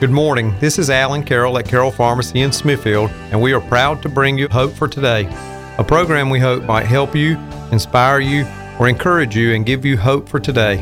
Good morning. This is Alan Carroll at Carroll Pharmacy in Smithfield, and we are proud to bring you Hope for Today, a program we hope might help you, inspire you, or encourage you and give you hope for today.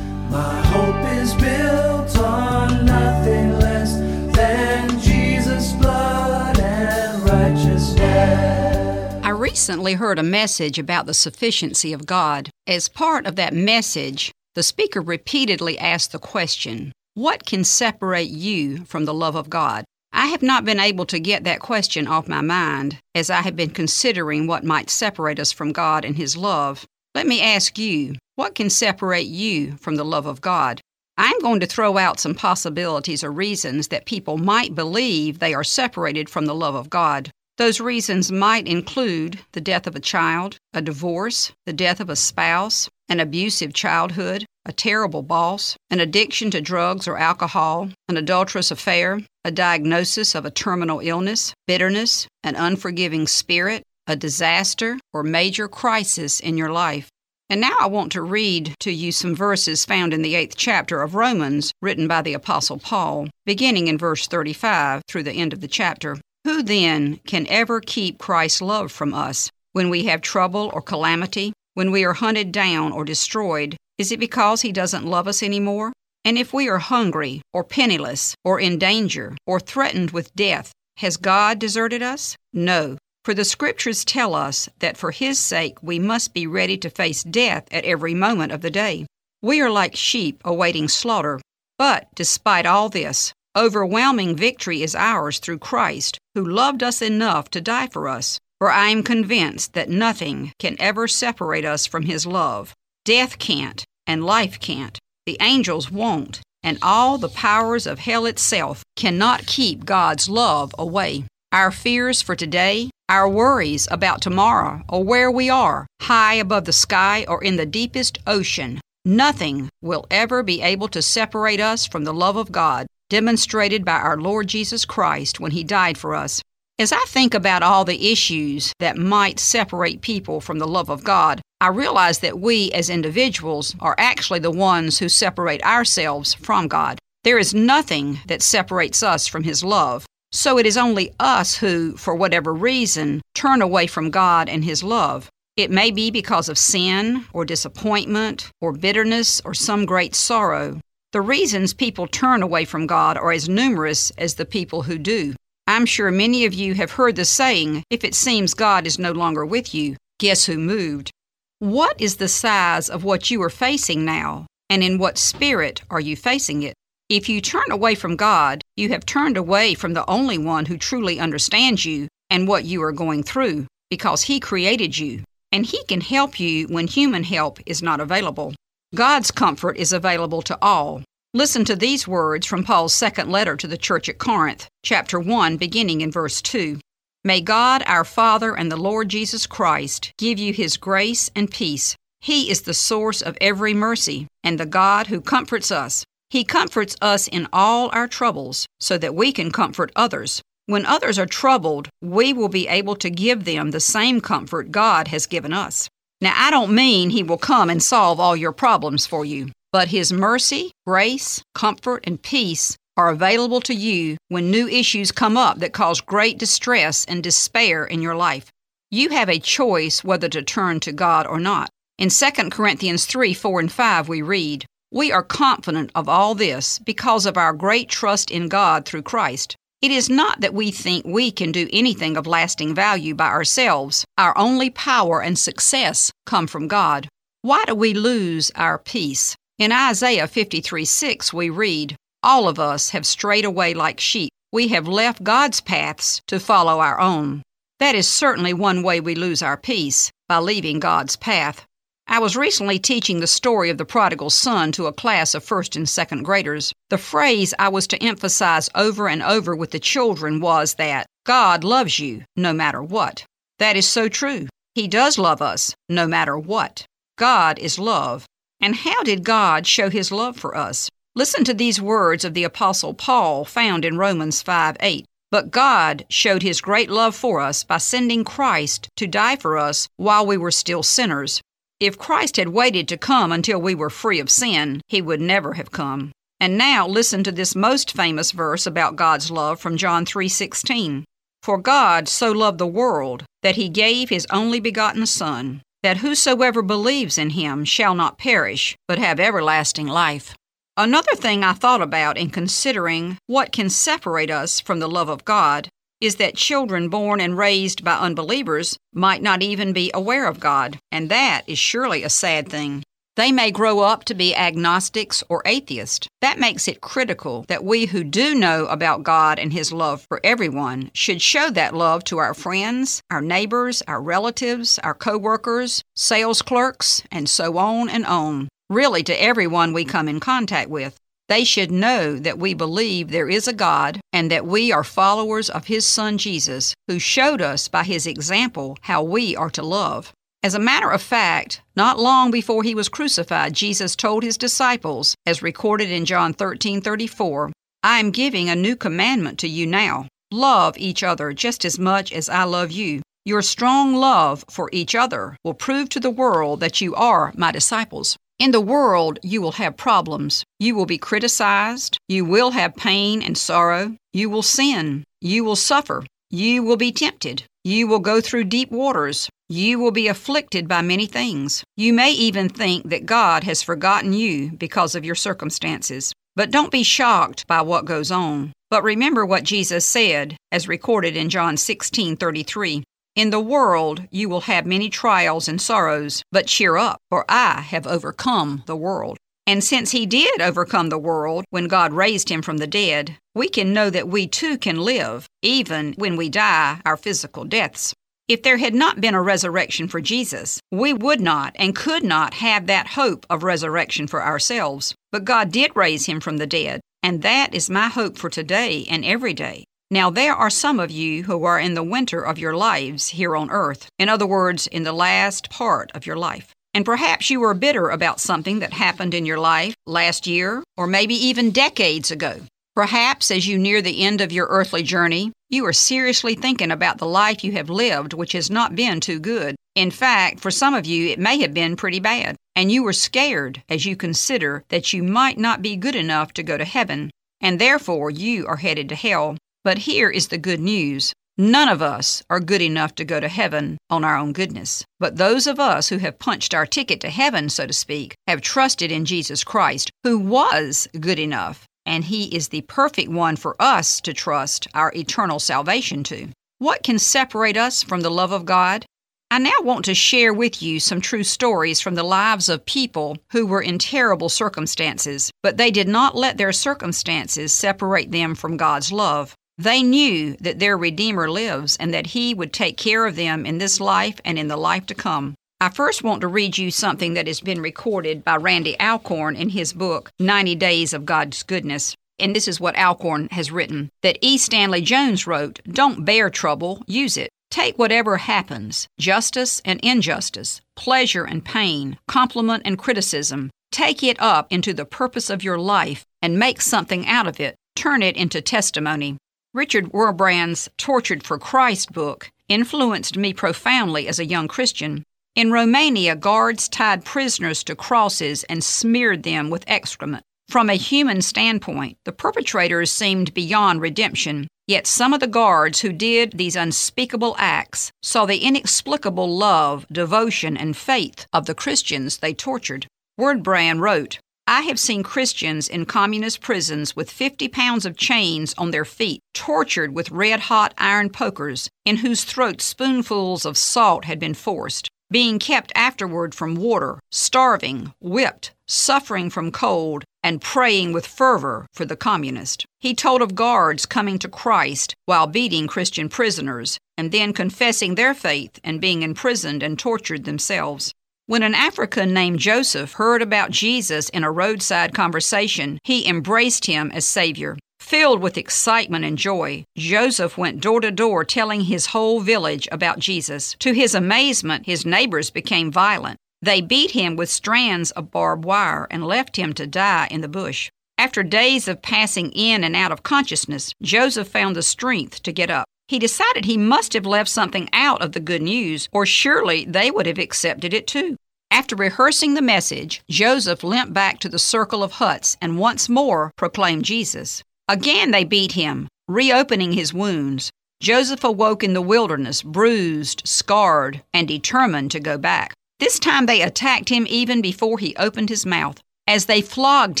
My hope is built on nothing less than Jesus' blood and righteousness. I recently heard a message about the sufficiency of God. As part of that message, the speaker repeatedly asked the question, What can separate you from the love of God? I have not been able to get that question off my mind as I have been considering what might separate us from God and His love. Let me ask you, what can separate you from the love of God? I'm going to throw out some possibilities or reasons that people might believe they are separated from the love of God. Those reasons might include the death of a child, a divorce, the death of a spouse, an abusive childhood, a terrible boss, an addiction to drugs or alcohol, an adulterous affair, a diagnosis of a terminal illness, bitterness, an unforgiving spirit, a disaster, or major crisis in your life. And now I want to read to you some verses found in the eighth chapter of Romans, written by the Apostle Paul, beginning in verse 35 through the end of the chapter. Who then can ever keep Christ's love from us? When we have trouble or calamity, when we are hunted down or destroyed, is it because he doesn't love us anymore? And if we are hungry, or penniless, or in danger, or threatened with death, has God deserted us? No. For the Scriptures tell us that for His sake we must be ready to face death at every moment of the day. We are like sheep awaiting slaughter. But despite all this, overwhelming victory is ours through Christ, who loved us enough to die for us. For I am convinced that nothing can ever separate us from His love. Death can't, and life can't. The angels won't, and all the powers of hell itself cannot keep God's love away. Our fears for today, our worries about tomorrow, or where we are, high above the sky or in the deepest ocean, nothing will ever be able to separate us from the love of God demonstrated by our Lord Jesus Christ when He died for us. As I think about all the issues that might separate people from the love of God, I realize that we as individuals are actually the ones who separate ourselves from God. There is nothing that separates us from His love. So it is only us who, for whatever reason, turn away from God and His love. It may be because of sin, or disappointment, or bitterness, or some great sorrow. The reasons people turn away from God are as numerous as the people who do. I'm sure many of you have heard the saying, if it seems God is no longer with you, guess who moved? What is the size of what you are facing now, and in what spirit are you facing it? If you turn away from God, you have turned away from the only one who truly understands you and what you are going through, because He created you, and He can help you when human help is not available. God's comfort is available to all. Listen to these words from Paul's second letter to the church at Corinth, chapter 1, beginning in verse 2. May God, our Father, and the Lord Jesus Christ give you His grace and peace. He is the source of every mercy and the God who comforts us. He comforts us in all our troubles so that we can comfort others. When others are troubled, we will be able to give them the same comfort God has given us. Now, I don't mean He will come and solve all your problems for you, but His mercy, grace, comfort, and peace are available to you when new issues come up that cause great distress and despair in your life. You have a choice whether to turn to God or not. In 2 Corinthians 3 4 and 5, we read, We are confident of all this because of our great trust in God through Christ. It is not that we think we can do anything of lasting value by ourselves. Our only power and success come from God. Why do we lose our peace? In Isaiah 53 6, we read, All of us have strayed away like sheep. We have left God's paths to follow our own. That is certainly one way we lose our peace, by leaving God's path. I was recently teaching the story of the prodigal son to a class of first and second graders. The phrase I was to emphasize over and over with the children was that God loves you no matter what. That is so true. He does love us no matter what. God is love. And how did God show his love for us? Listen to these words of the Apostle Paul found in Romans 5 8. But God showed his great love for us by sending Christ to die for us while we were still sinners. If Christ had waited to come until we were free of sin, he would never have come. And now listen to this most famous verse about God's love from John 3:16. For God so loved the world that he gave his only begotten son, that whosoever believes in him shall not perish, but have everlasting life. Another thing I thought about in considering what can separate us from the love of God is that children born and raised by unbelievers might not even be aware of God, and that is surely a sad thing. They may grow up to be agnostics or atheists. That makes it critical that we who do know about God and His love for everyone should show that love to our friends, our neighbors, our relatives, our coworkers, sales clerks, and so on and on. Really, to everyone we come in contact with. They should know that we believe there is a God and that we are followers of His Son Jesus, who showed us by His example how we are to love. As a matter of fact, not long before he was crucified, Jesus told his disciples, as recorded in John 13:34, I am giving a new commandment to you now. Love each other just as much as I love you. Your strong love for each other will prove to the world that you are my disciples. In the world, you will have problems. You will be criticized. You will have pain and sorrow. You will sin. You will suffer. You will be tempted. You will go through deep waters. You will be afflicted by many things. You may even think that God has forgotten you because of your circumstances. But don't be shocked by what goes on. But remember what Jesus said, as recorded in John 16:33. In the world you will have many trials and sorrows, but cheer up, for I have overcome the world. And since he did overcome the world when God raised him from the dead, we can know that we too can live, even when we die our physical deaths. If there had not been a resurrection for Jesus, we would not and could not have that hope of resurrection for ourselves. But God did raise him from the dead, and that is my hope for today and every day. Now, there are some of you who are in the winter of your lives here on earth, in other words, in the last part of your life. And perhaps you are bitter about something that happened in your life last year, or maybe even decades ago. Perhaps as you near the end of your earthly journey, you are seriously thinking about the life you have lived, which has not been too good. In fact, for some of you, it may have been pretty bad. And you were scared as you consider that you might not be good enough to go to heaven, and therefore you are headed to hell. But here is the good news. None of us are good enough to go to heaven on our own goodness. But those of us who have punched our ticket to heaven, so to speak, have trusted in Jesus Christ, who was good enough, and He is the perfect one for us to trust our eternal salvation to. What can separate us from the love of God? I now want to share with you some true stories from the lives of people who were in terrible circumstances, but they did not let their circumstances separate them from God's love. They knew that their Redeemer lives and that He would take care of them in this life and in the life to come. I first want to read you something that has been recorded by Randy Alcorn in his book, 90 Days of God's Goodness. And this is what Alcorn has written that E. Stanley Jones wrote Don't bear trouble, use it. Take whatever happens justice and injustice, pleasure and pain, compliment and criticism. Take it up into the purpose of your life and make something out of it. Turn it into testimony. Richard Wurmbrand's Tortured for Christ book influenced me profoundly as a young Christian. In Romania, guards tied prisoners to crosses and smeared them with excrement. From a human standpoint, the perpetrators seemed beyond redemption, yet some of the guards who did these unspeakable acts saw the inexplicable love, devotion, and faith of the Christians they tortured. Wurmbrand wrote, I have seen Christians in communist prisons with 50 pounds of chains on their feet, tortured with red hot iron pokers, in whose throats spoonfuls of salt had been forced, being kept afterward from water, starving, whipped, suffering from cold, and praying with fervor for the communist. He told of guards coming to Christ while beating Christian prisoners, and then confessing their faith and being imprisoned and tortured themselves. When an African named Joseph heard about Jesus in a roadside conversation, he embraced him as Savior. Filled with excitement and joy, Joseph went door to door telling his whole village about Jesus. To his amazement, his neighbors became violent. They beat him with strands of barbed wire and left him to die in the bush. After days of passing in and out of consciousness, Joseph found the strength to get up. He decided he must have left something out of the good news, or surely they would have accepted it too. After rehearsing the message, Joseph limped back to the circle of huts and once more proclaimed Jesus. Again they beat him, reopening his wounds. Joseph awoke in the wilderness, bruised, scarred, and determined to go back. This time they attacked him even before he opened his mouth. As they flogged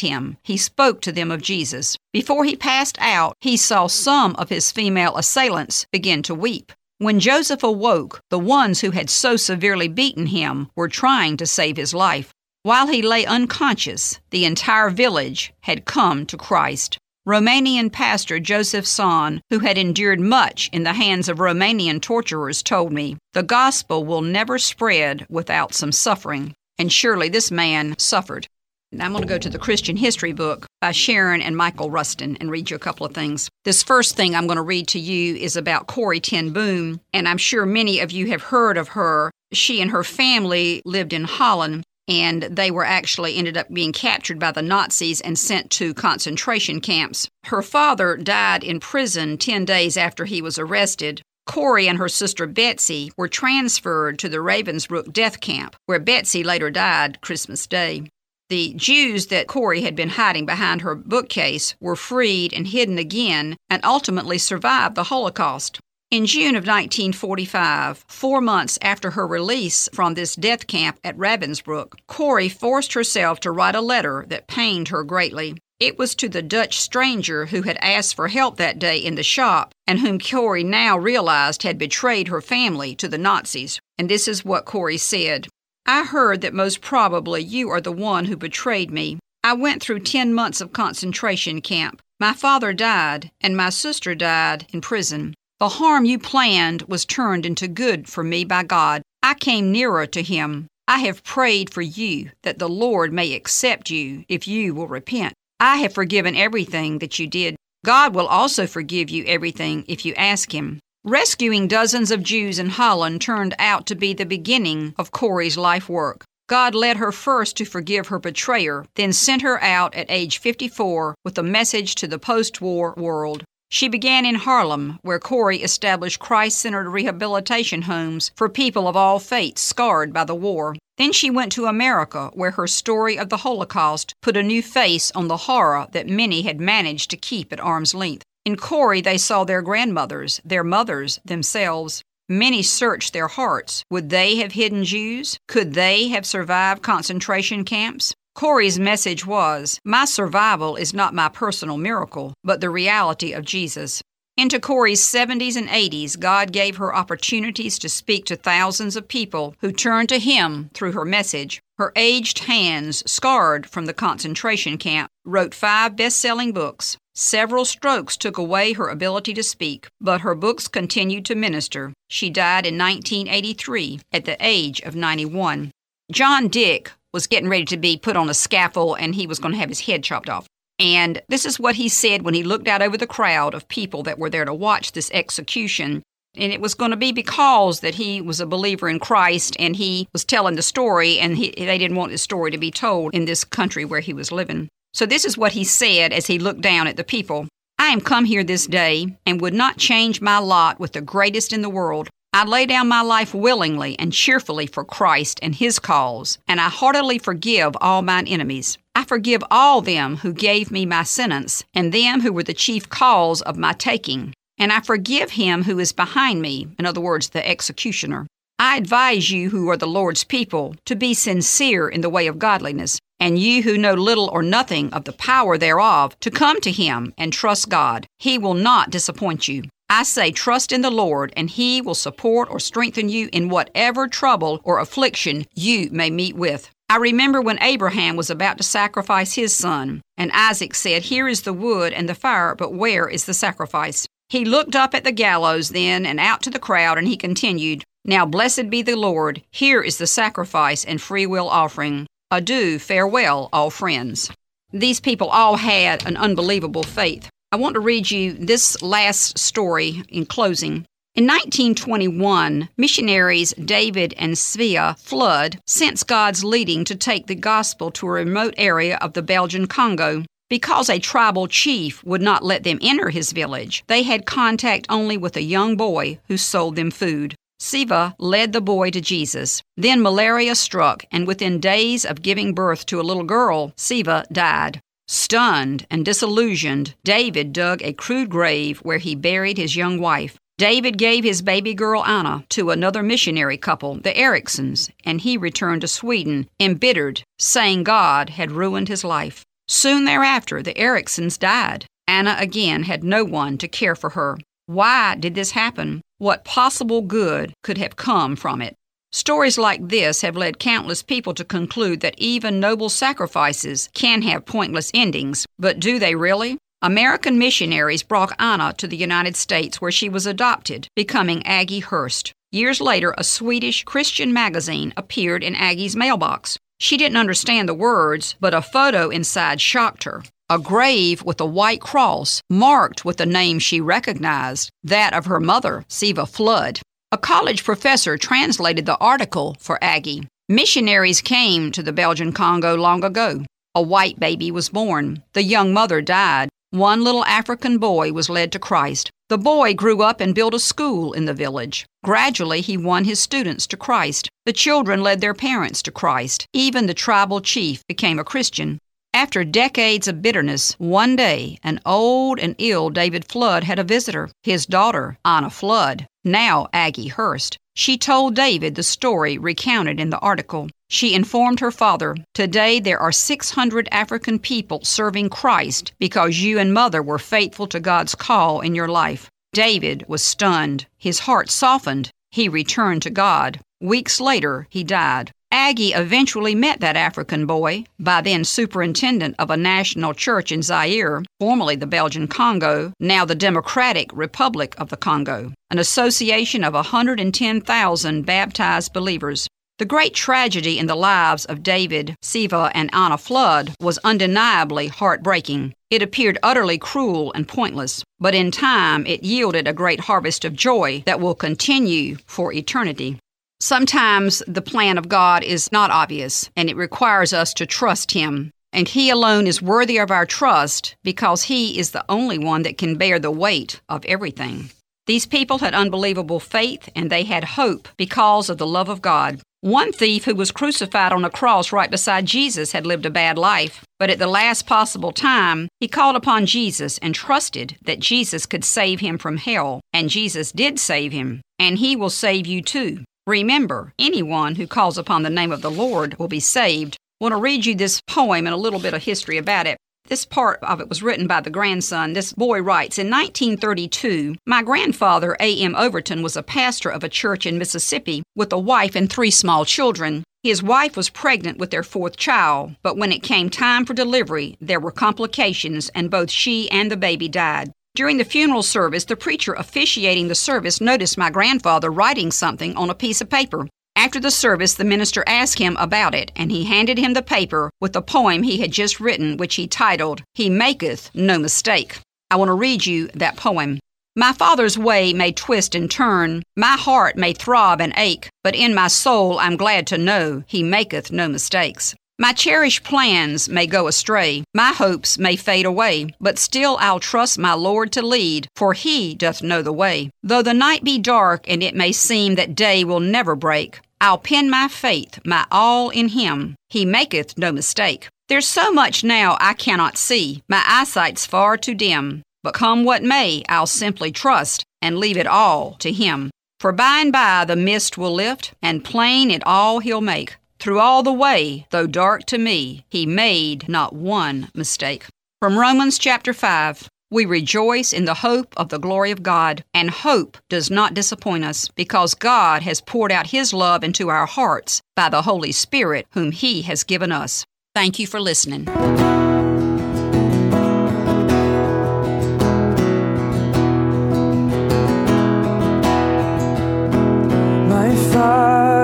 him, he spoke to them of Jesus. Before he passed out, he saw some of his female assailants begin to weep. When Joseph awoke, the ones who had so severely beaten him were trying to save his life. While he lay unconscious, the entire village had come to Christ. Romanian pastor Joseph Tson, who had endured much in the hands of Romanian torturers, told me, The gospel will never spread without some suffering. And surely this man suffered. I'm going to go to the Christian History book by Sharon and Michael Rusten and read you a couple of things. This first thing I'm going to read to you is about Corrie ten Boom, and I'm sure many of you have heard of her. She and her family lived in Holland, and they were actually ended up being captured by the Nazis and sent to concentration camps. Her father died in prison 10 days after he was arrested. Corrie and her sister Betsy were transferred to the Ravensbrück death camp, where Betsy later died Christmas Day. The Jews that Corrie had been hiding behind her bookcase were freed and hidden again and ultimately survived the Holocaust. In June of 1945, four months after her release from this death camp at Ravensbrück, Corrie forced herself to write a letter that pained her greatly. It was to the Dutch stranger who had asked for help that day in the shop and whom Corrie now realized had betrayed her family to the Nazis. And this is what Corrie said I heard that most probably you are the one who betrayed me. I went through 10 months of concentration camp. My father died, and my sister died in prison. The harm you planned was turned into good for me by God. I came nearer to Him. I have prayed for you that the Lord may accept you if you will repent. I have forgiven everything that you did. God will also forgive you everything if you ask Him. Rescuing dozens of Jews in Holland turned out to be the beginning of Corrie's life work. God led her first to forgive her betrayer, then sent her out at age 54 with a message to the post war world. She began in Haarlem, where Corrie established Christ centered rehabilitation homes for people of all faiths scarred by the war. Then she went to America, where her story of the Holocaust put a new face on the horror that many had managed to keep at arm's length. In Corrie, they saw their grandmothers, their mothers, themselves. Many searched their hearts. Would they have hidden Jews? Could they have survived concentration camps? Corrie's message was My survival is not my personal miracle, but the reality of Jesus. Into Corrie's 70s and 80s, God gave her opportunities to speak to thousands of people who turned to Him through her message. Her aged hands, scarred from the concentration camp, wrote five best selling books. Several strokes took away her ability to speak, but her books continued to minister. She died in 1983 at the age of 91. John Dick was getting ready to be put on a scaffold and he was going to have his head chopped off. And this is what he said when he looked out over the crowd of people that were there to watch this execution. And it was going to be because that he was a believer in Christ and he was telling the story and he, they didn't want his story to be told in this country where he was living. So this is what he said as he looked down at the people. I am come here this day and would not change my lot with the greatest in the world. I lay down my life willingly and cheerfully for Christ and his cause, and I heartily forgive all mine enemies. I forgive all them who gave me my sentence, and them who were the chief cause of my taking. And I forgive him who is behind me, in other words, the executioner. I advise you who are the Lord's people to be sincere in the way of godliness, and you who know little or nothing of the power thereof, to come to him and trust God. He will not disappoint you. I say, trust in the Lord, and he will support or strengthen you in whatever trouble or affliction you may meet with. I remember when Abraham was about to sacrifice his son, and Isaac said, Here is the wood and the fire, but where is the sacrifice? He looked up at the gallows then and out to the crowd, and he continued, Now blessed be the Lord, here is the sacrifice and free will offering. Adieu, farewell, all friends. These people all had an unbelievable faith. I want to read you this last story in closing. In 1921, missionaries David and Svea Flood sensed God's leading to take the gospel to a remote area of the Belgian Congo. Because a tribal chief would not let them enter his village, they had contact only with a young boy who sold them food. Svea led the boy to Jesus. Then malaria struck, and within days of giving birth to a little girl, Svea died. Stunned and disillusioned, David dug a crude grave where he buried his young wife. David gave his baby girl Anna to another missionary couple, the Ericsons, and he returned to Sweden, embittered, saying God had ruined his life. Soon thereafter, the Ericsons died. Anna again had no one to care for her. Why did this happen? What possible good could have come from it? Stories like this have led countless people to conclude that even noble sacrifices can have pointless endings, but do they really? American missionaries brought Anna to the United States where she was adopted, becoming Aggie Hurst. Years later, a Swedish Christian magazine appeared in Aggie's mailbox. She didn't understand the words, but a photo inside shocked her. A grave with a white cross marked with the name she recognized, that of her mother, Svea Flood. A college professor translated the article for Aggie. Missionaries came to the Belgian Congo long ago. A white baby was born. The young mother died. One little African boy was led to Christ. The boy grew up and built a school in the village. Gradually, he won his students to Christ. The children led their parents to Christ. Even the tribal chief became a Christian. After decades of bitterness, one day an old and ill David Flood had a visitor, his daughter, Anna Flood, now Aggie Hurst. She told David the story recounted in the article. She informed her father, Today there are 600 African people serving Christ because you and mother were faithful to God's call in your life. David was stunned. His heart softened. He returned to God. Weeks later, he died. Aggie eventually met that African boy, by then superintendent of a national church in Zaire, formerly the Belgian Congo, now the Democratic Republic of the Congo, an association of 110,000 baptized believers. The great tragedy in the lives of David, Svea, and Anna Flood was undeniably heartbreaking. It appeared utterly cruel and pointless, but in time it yielded a great harvest of joy that will continue for eternity. Sometimes the plan of God is not obvious, and it requires us to trust Him. And He alone is worthy of our trust because He is the only one that can bear the weight of everything. These people had unbelievable faith and they had hope because of the love of God. One thief who was crucified on a cross right beside Jesus had lived a bad life, but at the last possible time, he called upon Jesus and trusted that Jesus could save him from hell, and Jesus did save him, and he will save you too. Remember, anyone who calls upon the name of the Lord will be saved. I want to read you this poem and a little bit of history about it. This part of it was written by the grandson. This boy writes In 1932, my grandfather, A.M. Overton, was a pastor of a church in Mississippi with a wife and three small children. His wife was pregnant with their fourth child, but when it came time for delivery, there were complications and both she and the baby died. During the funeral service, the preacher officiating the service noticed my grandfather writing something on a piece of paper. After the service, the minister asked him about it, and he handed him the paper with the poem he had just written, which he titled, He Maketh No Mistake. I want to read you that poem. My father's way may twist and turn, my heart may throb and ache, but in my soul I'm glad to know he maketh no mistakes. My cherished plans may go astray, my hopes may fade away, but still I'll trust my Lord to lead, for he doth know the way. Though the night be dark and it may seem that day will never break, I'll pin my faith, my all in him. He maketh no mistake. There's so much now I cannot see, my eyesight's far too dim. But come what may, I'll simply trust and leave it all to him. For by and by the mist will lift, and plain it all he'll make. Through all the way, though dark to me, he made not one mistake. From Romans chapter 5 We rejoice in the hope of the glory of God, and hope does not disappoint us, because God has poured out his love into our hearts by the Holy Spirit, whom he has given us. Thank you for listening.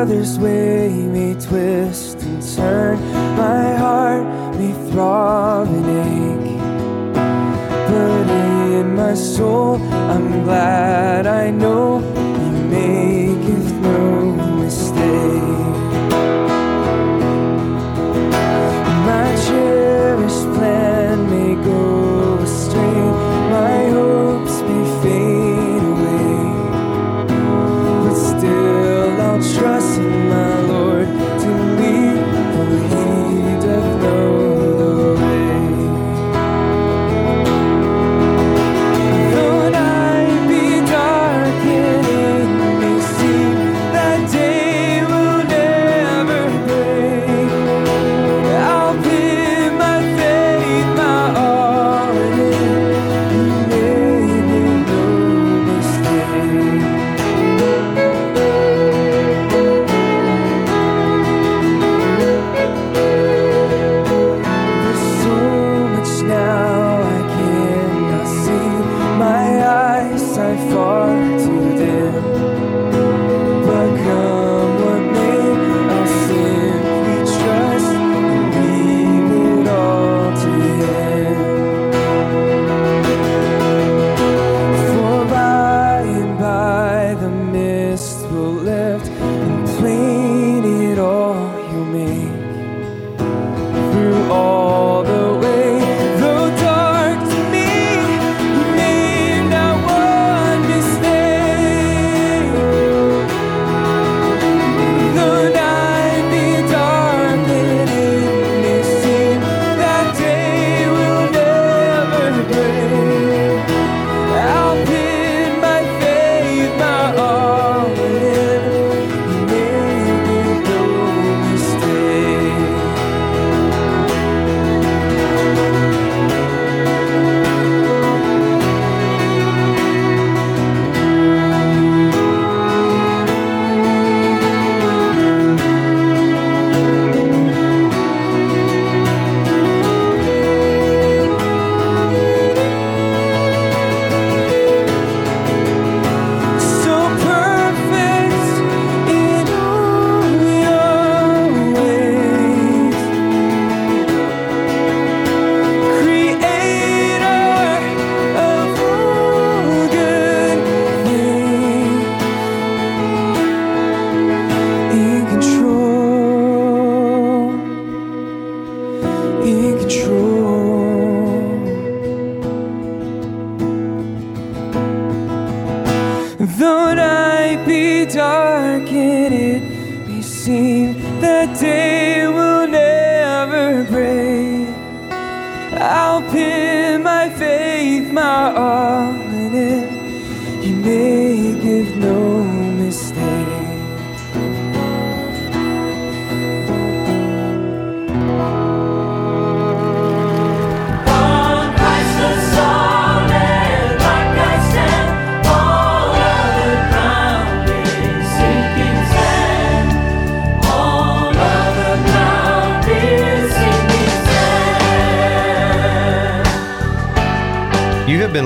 Father's way may twist and turn, my heart may throb and ache. But in my soul, I'm glad I know